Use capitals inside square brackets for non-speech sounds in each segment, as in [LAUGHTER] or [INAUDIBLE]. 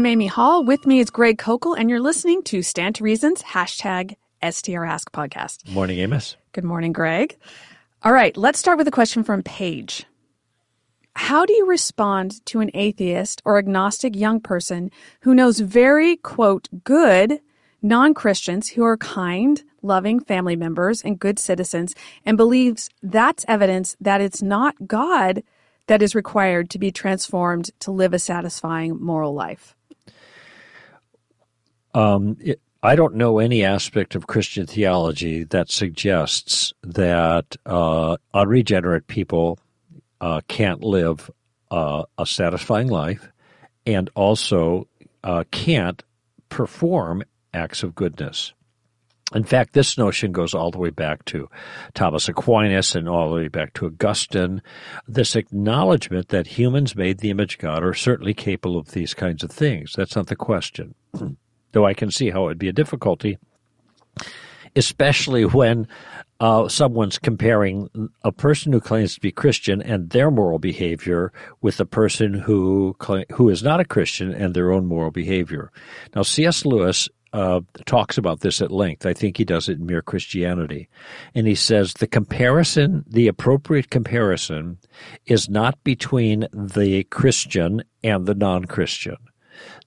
I'm Amy Hall. With me is Greg Koukl, and you're listening to Stand to Reason's, hashtag STRask Podcast. Morning, Amos. Good morning, Greg. All right, let's start with a question from Paige. How do you respond to an atheist or agnostic young person who knows very, quote, good non Christians who are kind, loving family members and good citizens and believes that's evidence that it's not God that is required to be transformed to live a satisfying moral life? Um, it, I don't know any aspect of Christian theology that suggests that uh, unregenerate people uh, can't live uh, a satisfying life and also uh, can't perform acts of goodness. In fact, this notion goes all the way back to Thomas Aquinas and all the way back to Augustine. This acknowledgement that humans made the image of God are certainly capable of these kinds of things. That's not the question. [CLEARS THROAT] Though I can see how it would be a difficulty, especially when uh, someone's comparing a person who claims to be Christian and their moral behavior with a person who who is not a Christian and their own moral behavior. Now, C.S. Lewis uh, talks about this at length. I think he does it in Mere Christianity. And he says the comparison, the appropriate comparison, is not between the Christian and the non Christian.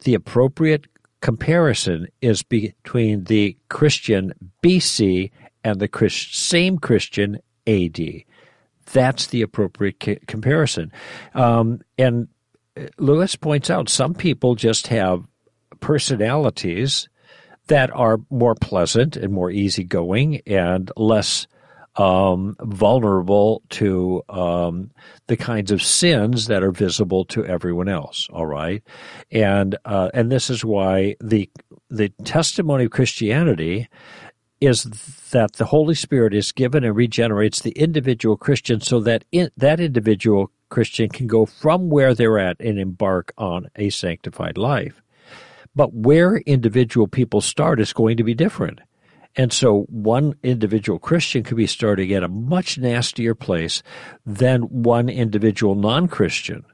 The appropriate comparison is between the Christian BC and the Christ, same Christian AD. That's the appropriate comparison. Um, and Lewis points out some people just have personalities that are more pleasant and more easygoing and less um, vulnerable to um, the kinds of sins that are visible to everyone else. All right, and uh, and this is why the the testimony of Christianity is that the Holy Spirit is given and regenerates the individual Christian so that in, that individual Christian can go from where they're at and embark on a sanctified life. But where individual people start is going to be different. And so one individual Christian could be starting at a much nastier place than one individual non Christian.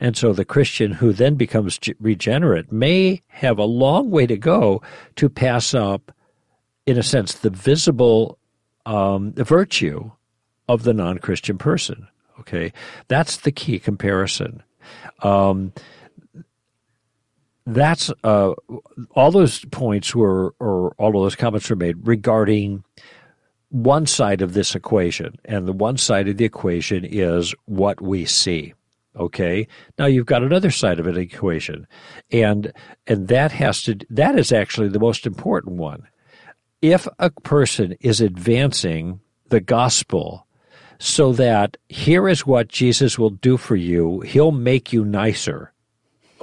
And so the Christian who then becomes regenerate may have a long way to go to pass up, in a sense, the visible um, virtue of the non Christian person. Okay, that's the key comparison. Um, that's uh, all those points were, or all of those comments were made regarding one side of this equation, and the one side of the equation is what we see. Okay. Now you've got another side of an equation, and and that has to that is actually the most important one. If a person is advancing the gospel so that here is what Jesus will do for you, he'll make you nicer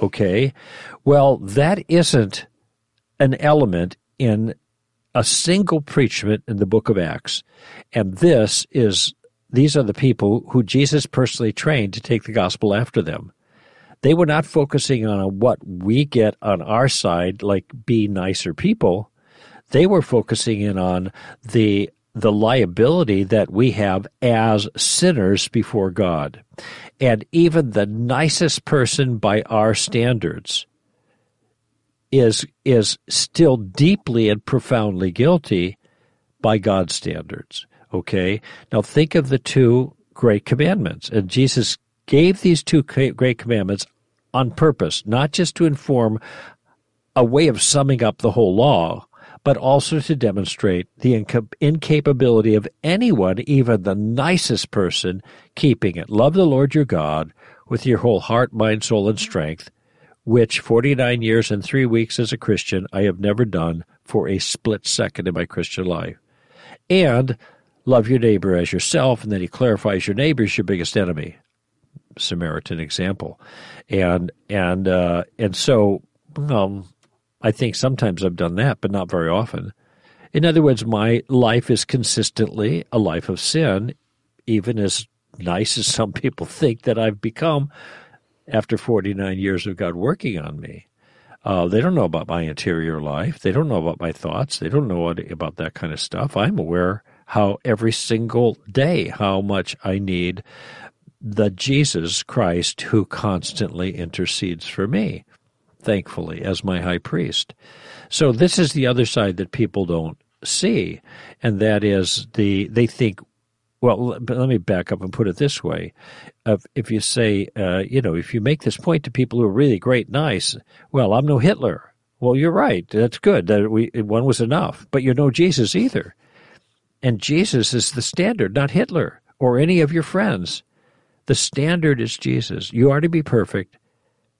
Okay. Well, that isn't an element in a single preachment in the book of Acts. And this is, these are the people who Jesus personally trained to take the gospel after them. They were not focusing on what we get on our side, like be nicer people. They were focusing in on the the liability that we have as sinners before God. And even the nicest person by our standards is, is still deeply and profoundly guilty by God's standards. Okay? Now think of the two great commandments. And Jesus gave these two great commandments on purpose, not just to inform a way of summing up the whole law, but also to demonstrate the inca- incapability of anyone, even the nicest person, keeping it. Love the Lord your God with your whole heart, mind, soul, and strength, which 49 years and three weeks as a Christian I have never done for a split second in my Christian life. And love your neighbor as yourself, and then he clarifies your neighbor is your biggest enemy. Samaritan example, and and uh, and so um, I think sometimes I've done that, but not very often. In other words, my life is consistently a life of sin, even as nice as some [LAUGHS] people think that I've become after 49 years of God working on me. Uh, they don't know about my interior life. They don't know about my thoughts. They don't know what, about that kind of stuff. I'm aware how every single day how much I need the Jesus Christ who constantly intercedes for me. Thankfully, as my high priest. So this is the other side that people don't see, and that is the they think. Well, let me back up and put it this way: if you say, uh, you know, if you make this point to people who are really great, nice, well, I'm no Hitler. Well, you're right. That's good. That we one was enough, but you're no Jesus either. And Jesus is the standard, not Hitler or any of your friends. The standard is Jesus. You are to be perfect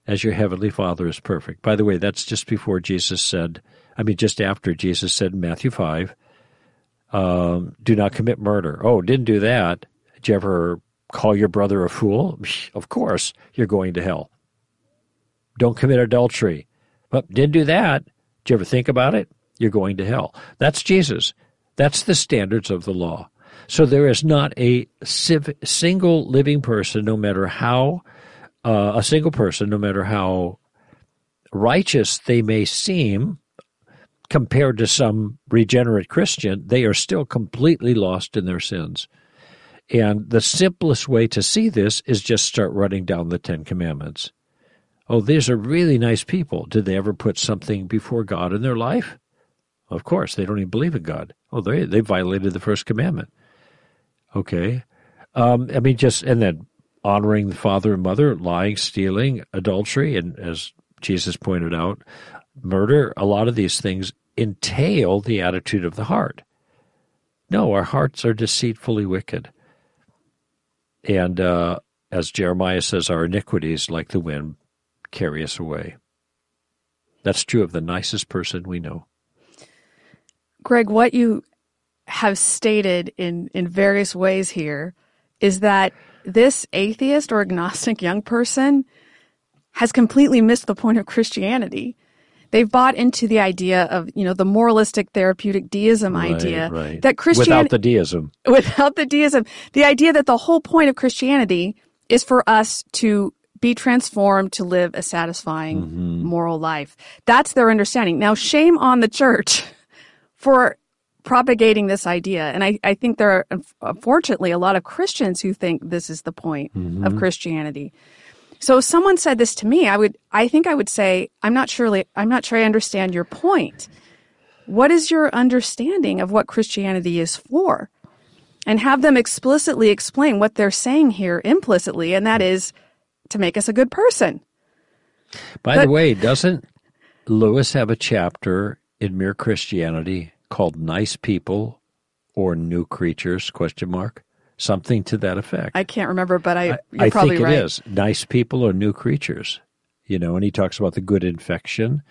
as your heavenly Father is perfect. By the way, that's just before Jesus said, I mean, just after Jesus said in Matthew 5, um, do not commit murder. Oh, didn't do that. Did you ever call your brother a fool? [LAUGHS] Of course, you're going to hell. Don't commit adultery. But didn't do that. Did you ever think about it? You're going to hell. That's Jesus. That's the standards of the law. So there is not a civ- single living person, no matter how, uh, a single person, no matter how righteous they may seem, compared to some regenerate Christian, they are still completely lost in their sins. And the simplest way to see this is just start running down the Ten Commandments. Oh, these are really nice people. Did they ever put something before God in their life? Of course, they don't even believe in God. Oh, they they violated the first commandment. Okay, um, I mean, just and then honoring the father and mother, lying, stealing, adultery, and as Jesus pointed out, murder. A lot of these things entail the attitude of the heart. No, our hearts are deceitfully wicked, and uh, as Jeremiah says, our iniquities, like the wind, carry us away. That's true of the nicest person we know. Greg, what you have stated in, in various ways here is that this atheist or agnostic young person has completely missed the point of Christianity. They've bought into the idea of, you know, the moralistic therapeutic deism Right, idea right. that Christianity Without the deism. without the deism, the idea that the whole point of Christianity is for us to be transformed to live a satisfying mm-hmm. moral life. That's their understanding. Now, shame on the church [LAUGHS] for propagating this idea. And I, I think there are, unfortunately, a lot of Christians who think this is the point of mm-hmm. Christianity. So if someone said this to me, I would, I think I would say, I'm not surely, I'm not sure I understand your point. What is your understanding of what Christianity is for? And have them explicitly explain what they're saying here implicitly, and that is to make us a good person. By But- the way, doesn't Lewis have a chapter in Mere Christianity called "Nice People" or "New Creatures?" Question mark. Something to that effect. I can't remember, but I, you're I probably think it right. is nice people or new creatures. You know, and he talks about the good infection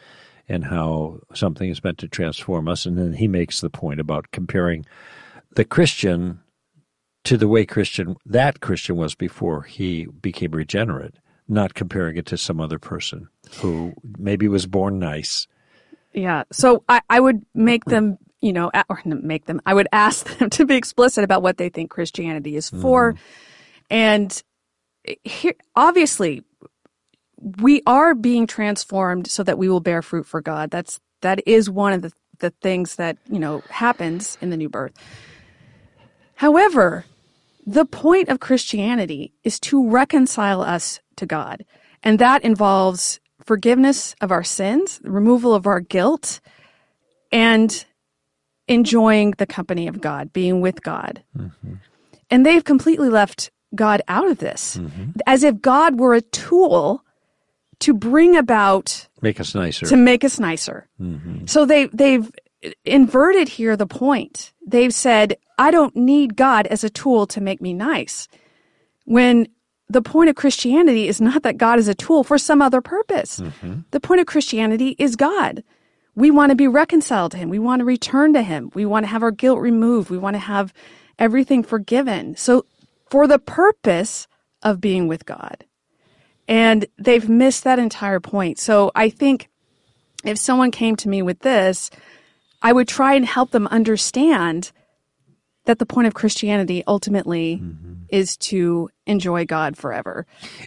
and how something is meant to transform us, and then he makes the point about comparing the Christian to the way Christian that Christian was before he became regenerate, not comparing it to some other person who maybe was born nice. Yeah. So I, I would make them, you know, or make them, I would ask them to be explicit about what they think Christianity is for. Mm-hmm. And eh, here, obviously, we are being transformed so that we will bear fruit for God. That's, that is one of the, the things that, you know, happens in the new birth. However, the point of Christianity is to reconcile us to God. And that involves forgiveness of our sins, removal of our guilt, and enjoying the company of God, being with God. And they've completely left God out of this, mm-hmm. as if God were a tool to bring about Make us nicer. to make us nicer. Mm-hmm. So they they've inverted here the point. They've said, I don't need God as a tool to make me nice. When the point of Christianity is not that God is a tool for some other purpose. Mm-hmm. The point of Christianity is God. We want to be reconciled to Him. We want to return to Him. We want to have our guilt removed. We want to have everything forgiven. So, for the purpose of being with God. And they've missed that entire point. So, I think if someone came to me with this, I would try and help them understand that the point of Christianity ultimately is to enjoy God forever.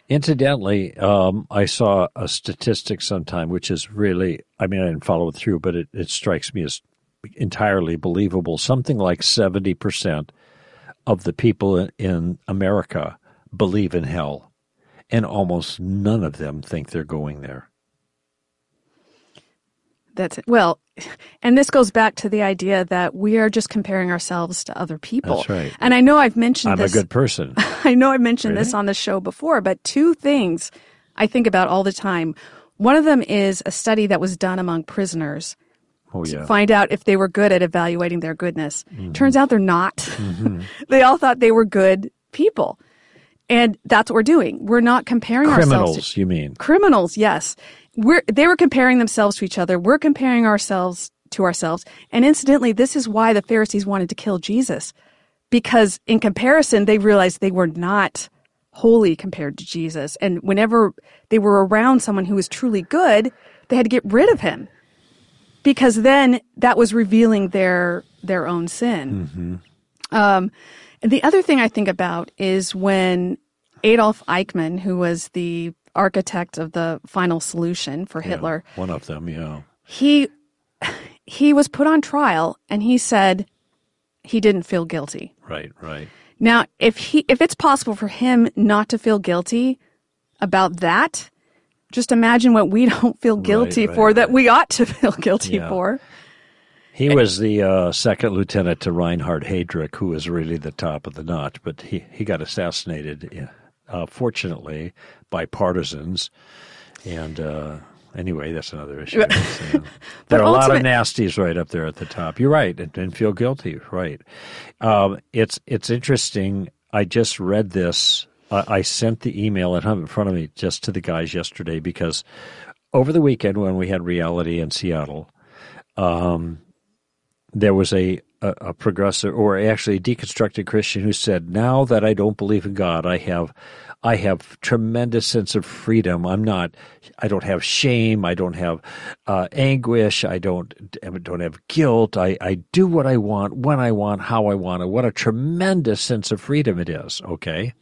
Incidentally, um, I saw a statistic sometime, which is really, I mean, I didn't follow it through, but it, it strikes me as entirely believable. Something like 70% of the people in, in America believe in hell, and almost none of them think they're going there. That's it. Well, and this goes back to the idea that we are just comparing ourselves to other people. That's right. And I know I've mentioned I'm this. a good person. [LAUGHS] I know I've mentioned this on the show before, but two things I think about all the time. One of them is a study that was done among prisoners Oh yeah. to find out if they were good at evaluating their goodness. Mm-hmm. Turns out they're not. [LAUGHS] they all thought they were good people. And that's what we're doing. We're not comparing ourselves to Criminals, you mean? criminals yes we're they were comparing themselves to each other. We're comparing ourselves to ourselves. And incidentally this is why the pharisees wanted to kill jesus because in comparison they realized they were not holy compared to jesus. And whenever they were around someone who was truly good they had to get rid of him because then that was revealing their their own sin. Um, and the other thing I think about is when Adolf Eichmann, who was the architect of the final solution for Hitler, One of them, yeah. he he was put on trial and he said he didn't feel guilty. Right, right. Now, if he if it's possible for him not to feel guilty about that, just imagine what we [LAUGHS] don't feel guilty right, for that we ought to [LAUGHS] feel guilty Yeah. for. He was the uh, second lieutenant to Reinhard Heydrich, who was really the top of the notch, but he, he got assassinated, uh, fortunately, by partisans. And uh, anyway, that's another issue. [LAUGHS] So, there are a lot of nasties right up there at the top. You're right, and, and feel guilty, right? Um, it's it's interesting. I just read this. I, I sent the email. Have it in front of me just to the guys yesterday because over the weekend when we had reality in Seattle, there was a, a, a progressive or actually a deconstructed Christian who said, "Now that I don't believe in God, I have I have tremendous sense of freedom. I'm not I don't have shame. I don't have uh, anguish. I don't don't have guilt. I, I do what I want when I want, how I want it. What a tremendous sense of freedom it is. Okay."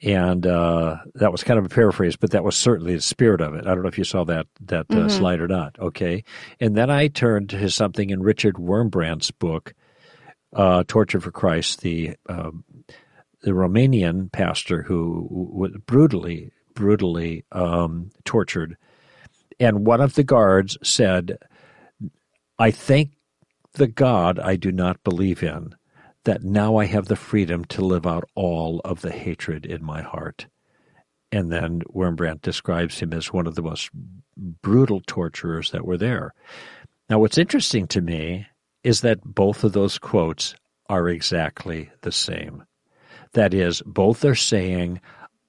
and uh, that was kind of a paraphrase, but that was certainly the spirit of it. I don't know if you saw that that uh, slide or not. Okay, and then I turned to something in Richard Wurmbrand's book, uh, "Torture for Christ," the um, the Romanian pastor who was brutally brutally um, tortured, and one of the guards said, "I thank the God I do not believe in." that now I have the freedom to live out all of the hatred in my heart. And then Wurmbrand describes him as one of the most brutal torturers that were there. Now, what's interesting to me is that both of those quotes are exactly the same. That is, both are saying,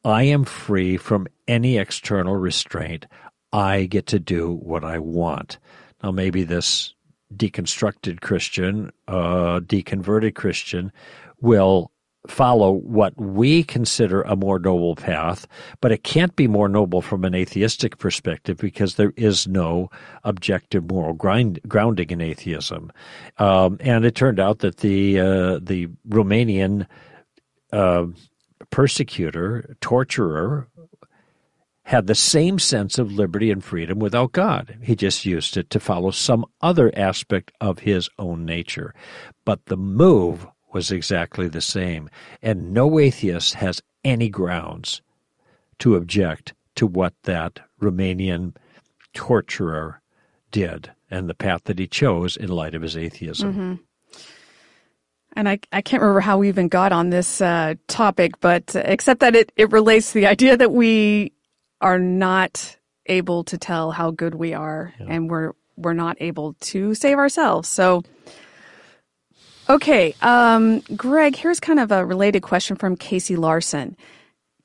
I am free from any external restraint. I get to do what I want. Now, maybe this deconstructed Christian, uh, deconverted Christian, will follow what we consider a more noble path, but it can't be more noble from an atheistic perspective because there is no objective moral grind, grounding in atheism. Um, and it turned out that the uh, the Romanian uh, persecutor, torturer, had the same sense of liberty and freedom without God. He just used it to follow some other aspect of his own nature. But the move was exactly the same. And no atheist has any grounds to object to what that Romanian torturer did and the path that he chose in light of his atheism. And I, I can't remember how we even got on this uh, topic, but except that it, it relates to the idea that we are not able to tell how good we are and we're we're not able to save ourselves. So okay, um, Greg, here's kind of a related question from Casey Larson.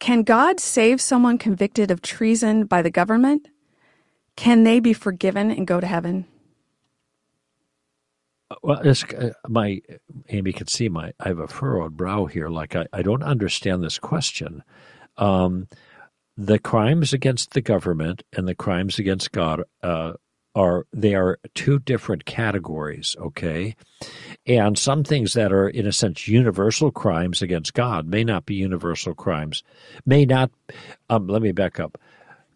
Can God save someone convicted of treason by the government? Can they be forgiven and go to heaven? Well, it's, uh, my Amy can see my I have a furrowed brow here. Like I, I don't understand this question. Um, the crimes against the government and the crimes against God uh, are they are two different categories. Okay, and some things that are in a sense universal crimes against God may not be universal crimes. May not. Um, let me back up.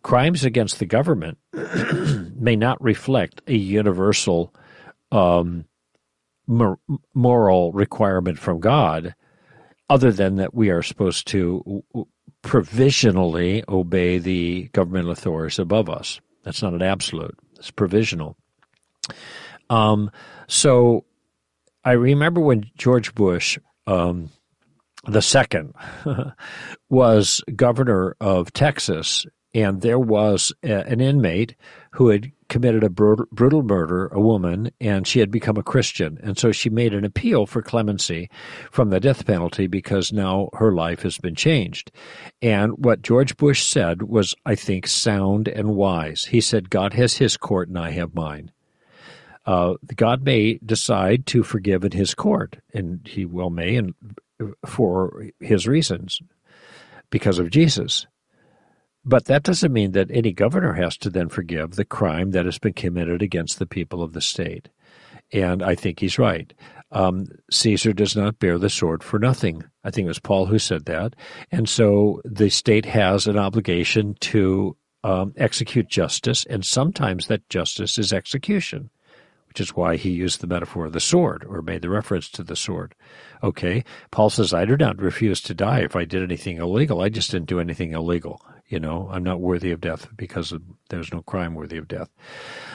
Crimes against the government [CLEARS THROAT] may not reflect a universal um, mor- moral requirement from God, other than that we are supposed to provisionally obey the governmental authorities above us. That's not an absolute, it's provisional. Um, so I remember when George Bush, um, the second, [LAUGHS] was governor of Texas, and there was a, an inmate who had committed a brutal, murder, a woman, and she had become a Christian. And so she made an appeal for clemency from the death penalty because now her life has been changed. And what George Bush said was, I think, sound and wise. He said, God has his court and I have mine. Uh, God may decide to forgive in his court, and he well may, and for his reasons, because of Jesus. But that doesn't mean that any governor has to then forgive the crime that has been committed against the people of the state. And I think he's right. Um, Caesar does not bear the sword for nothing. I think it was Paul who said that. And so the state has an obligation to um, execute justice, and sometimes that justice is execution which is why he used the metaphor of the sword or made the reference to the sword. Okay, Paul says, I do not refuse to die if I did anything illegal. I just didn't do anything illegal. You know, I'm not worthy of death because of, there's no crime worthy of death.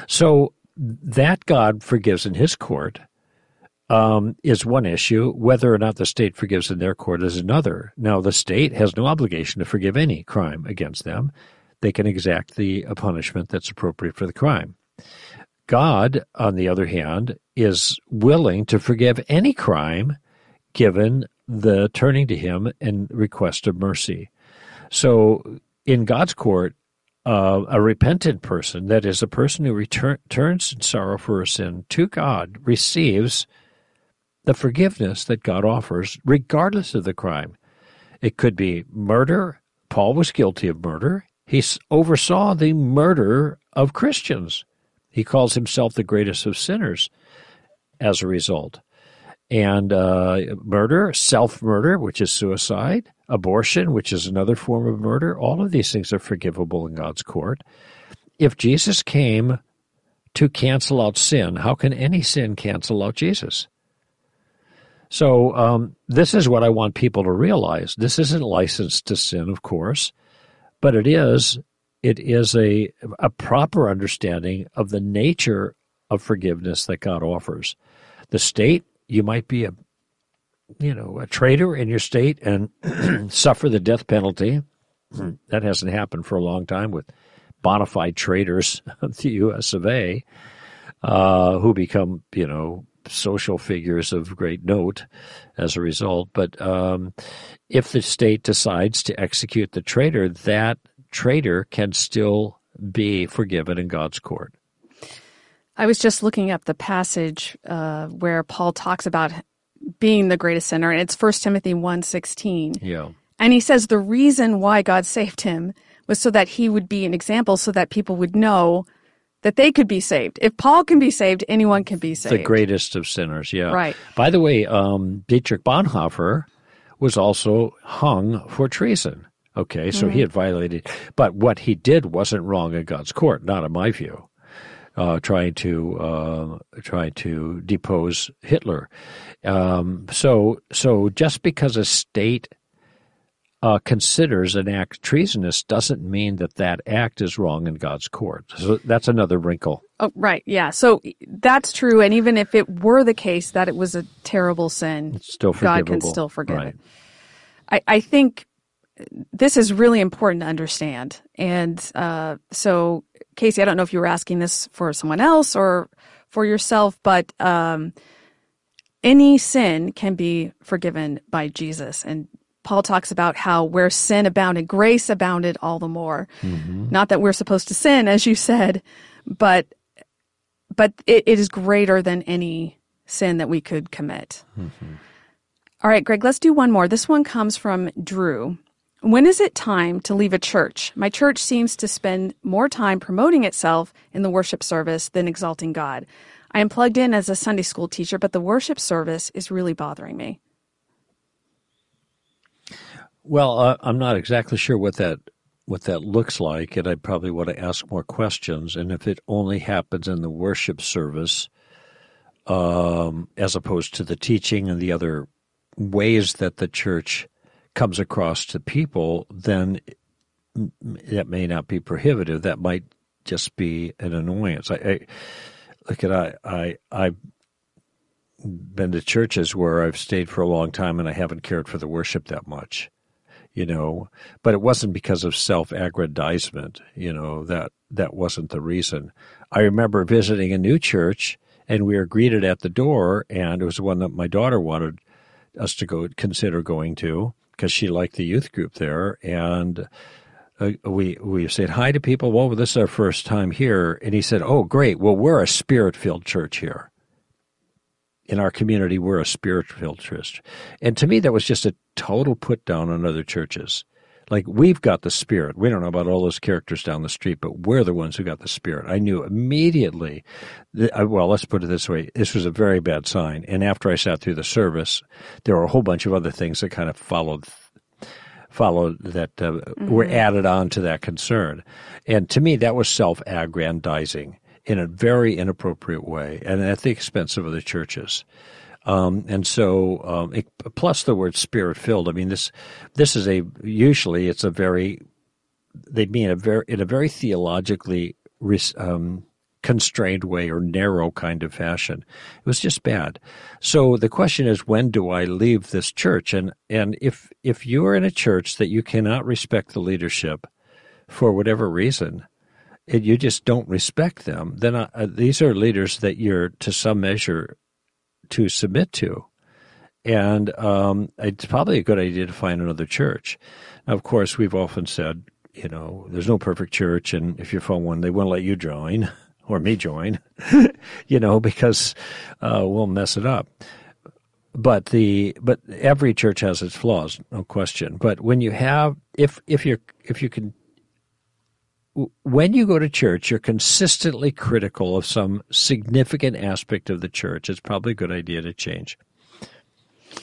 So that God forgives in his court um, is one issue. Whether or not the state forgives in their court is another. Now, the state has no obligation to forgive any crime against them. They can exact the punishment that's appropriate for the crime. God, on the other hand, is willing to forgive any crime given the turning to Him and request of mercy. So, in God's court, uh, a repentant person, that is, a person who return, turns in sorrow for a sin to God, receives the forgiveness that God offers, regardless of the crime. It could be murder. Paul was guilty of murder. He oversaw the murder of Christians. He calls himself the greatest of sinners as a result. And uh, murder, self murder, which is suicide, abortion, which is another form of murder, all of these things are forgivable in God's court. If Jesus came to cancel out sin, how can any sin cancel out Jesus? So, um, this is what I want people to realize. This isn't licensed to sin, of course, but it is it is a a proper understanding of the nature of forgiveness that God offers. The state, you might be a you know a traitor in your state and [CLEARS THROAT] suffer the death penalty. [CLEARS THROAT] that hasn't happened for a long time with bona fide traitors [LAUGHS] of the U.S. of A. Uh, who become you know social figures of great note as a result. But um, if the state decides to execute the traitor, that traitor can still be forgiven in God's court. I was just looking up the passage uh, where Paul talks about being the greatest sinner, and it's 1 Timothy 1.16. Yeah. And he says the reason why God saved him was so that he would be an example, so that people would know that they could be saved. If Paul can be saved, anyone can be saved. The greatest of sinners, yeah. Right. By the way, um, Dietrich Bonhoeffer was also hung for treason. Okay, so mm-hmm. he had violated, but what he did wasn't wrong in God's court, not in my view. Uh, trying to uh, trying to depose Hitler. Um, so so just because a state uh, considers an act treasonous doesn't mean that that act is wrong in God's court. So that's another wrinkle. Oh, right. Yeah. So that's true. And even if it were the case that it was a terrible sin, still God can still forgive right. it. I, I think this is really important to understand. And uh, so, Casey, I don't know if you were asking this for someone else or for yourself, but um, any sin can be forgiven by Jesus. And Paul talks about how where sin abounded, grace abounded all the more. Mm-hmm. Not that we're supposed to sin, as you said, but but it, it is greater than any sin that we could commit. Mm-hmm. All right, Greg, let's do one more. This one comes from Drew. When is it time to leave a church? My church seems to spend more time promoting itself in the worship service than exalting God. I am plugged in as a Sunday school teacher, but the worship service is really bothering me. Well, uh, I'm not exactly sure what that what that looks like, and I probably want to ask more questions. And if it only happens in the worship service, um, as opposed to the teaching and the other ways that the church comes across to people, then that may not be prohibitive. That might just be an annoyance. I, I, look at I I I've been to churches where I've stayed for a long time and I haven't cared for the worship that much, you know. But it wasn't because of self-aggrandizement, you know. That that wasn't the reason. I remember visiting a new church and we were greeted at the door, and it was one that my daughter wanted us to go consider going to because she liked the youth group there, and uh, we we said hi to people. Well, this is our first time here, and he said, "Oh, great. Well, we're a spirit filled church here." In our community, we're a spirit filled church. And to me, that was just a total put down on other churches. Like, we've got the Spirit. We don't know about all those characters down the street, but we're the ones who got the Spirit. I knew immediately, that, uh, well, let's put it this way this was a very bad sign. And after I sat through the service, there were a whole bunch of other things that kind of followed followed that uh, mm-hmm. were added on to that concern. And to me, that was self aggrandizing in a very inappropriate way and at the expense of other churches. Um, and so, um, it, plus the word spirit filled. I mean, this this is a usually it's a very they mean a very in a very theologically um, constrained way or narrow kind of fashion. It was just bad. So the question is, when do I leave this church? And and if if you are in a church that you cannot respect the leadership for whatever reason, and you just don't respect them, then uh, these are leaders that you're to some measure to submit to. And um, it's probably a good idea to find another church. Now, of course, we've often said, you know, there's no perfect church, and if you find one, they won't let you join [LAUGHS] or me join, [LAUGHS] you know, because uh, we'll mess it up. But the but every church has its flaws, no question. But when you have, if if you if you can when you go to church, you're consistently critical of some significant aspect of the church. It's probably a good idea to change,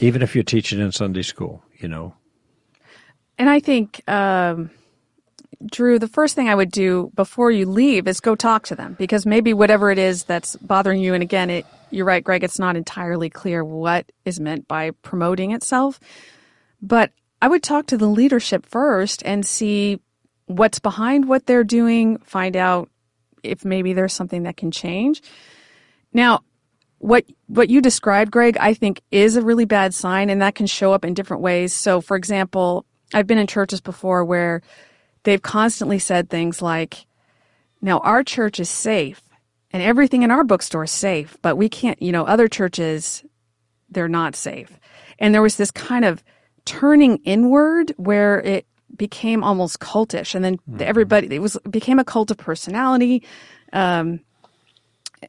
even if you're teaching in Sunday school. You know. And I think, um, Drew, the first thing I would do before you leave is go talk to them because maybe whatever it is that's bothering you, and again, it, you're right, Greg, it's not entirely clear what is meant by promoting itself. But I would talk to the leadership first and see what's behind what they're doing, find out if maybe there's something that can change. Now, what what you described, Greg, I think is a really bad sign, and that can show up in different ways. So, for example, I've been in churches before where they've constantly said things like, "Now our church is safe, and everything in our bookstore is safe, but we can't, you know, other churches they're not safe." And there was this kind of turning inward where it became almost cultish, and then mm-hmm. everybody it was became a cult of personality. Um,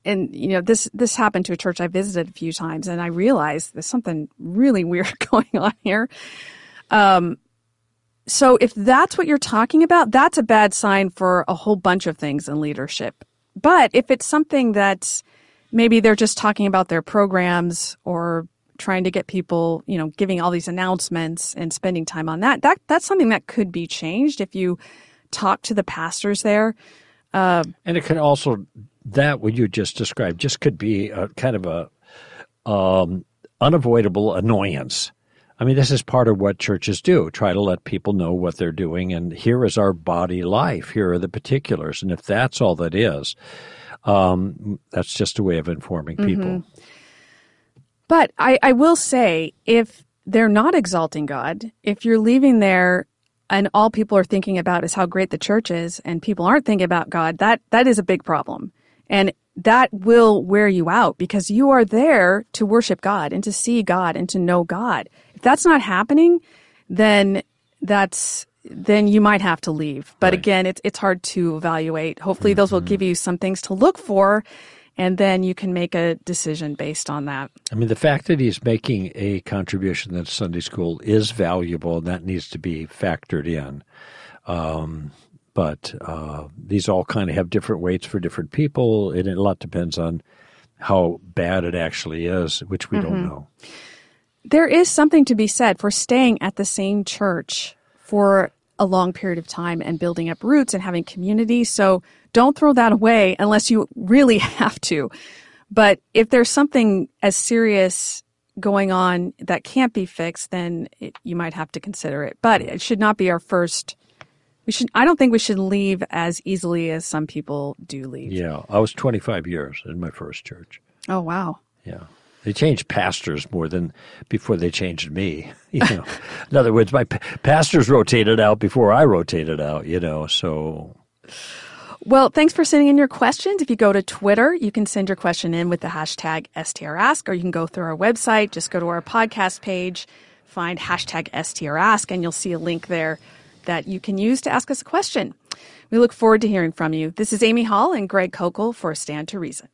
and you know this this happened to a church I visited a few times, and I realized there's something really [LAUGHS] weird [LAUGHS] going on here. Um, so if that's what you're talking about, that's a bad sign for a whole bunch of things in leadership. But if it's something that maybe they're just talking about their programs or trying to get people, you know, giving all these announcements and spending time on that. That that's something that could be changed if you talk to the pastors there. Uh, and it could also that what you just described just could be a kind of a um, unavoidable annoyance. I mean, this is part of what churches do try to let people know what they're doing. And here is our body life. Here are the particulars. And if that's all that is, um, that's just a way of informing people. Mm-hmm. But I, I will say, if they're not exalting God, if you're leaving there and all people are thinking about is how great the church is and people aren't thinking about God, that, that is a big problem. And that will wear you out because you are there to worship God and to see God and to know God. If that's not happening, then that's then you might have to leave. But right. again, it's it's hard to evaluate. Hopefully, mm-hmm. those will mm-hmm. give you some things to look for and then you can make a decision based on that. I mean, the fact that he's making a contribution that Sunday school is valuable, and that needs to be factored in. Um, but uh, these all kind of have different weights for different people, and a lot depends on how bad it actually is, which we mm-hmm. don't know. There is something to be said for staying at the same church for a long period of time and building up roots and having community. So don't throw that away unless you really [LAUGHS] have to. But if there's something as serious going on that can't be fixed, then it, you might have to consider it. But it should not be our first We should. I don't think we should leave as easily as some people do leave. Yeah, I was 25 years in my first church. Oh wow. Yeah. They changed pastors more than before they changed me. [LAUGHS] You know, in other words, my pastors rotated out before I rotated out. You know, so. Well, thanks for sending in your questions. If you go to Twitter, you can send your question in with the hashtag STRask, or you can go through our website. Just go to our podcast page, find hashtag STRask, and you'll see a link there that you can use to ask us a question. We look forward to hearing from you. This is Amy Hall and Greg Koukl for Stand to Reason.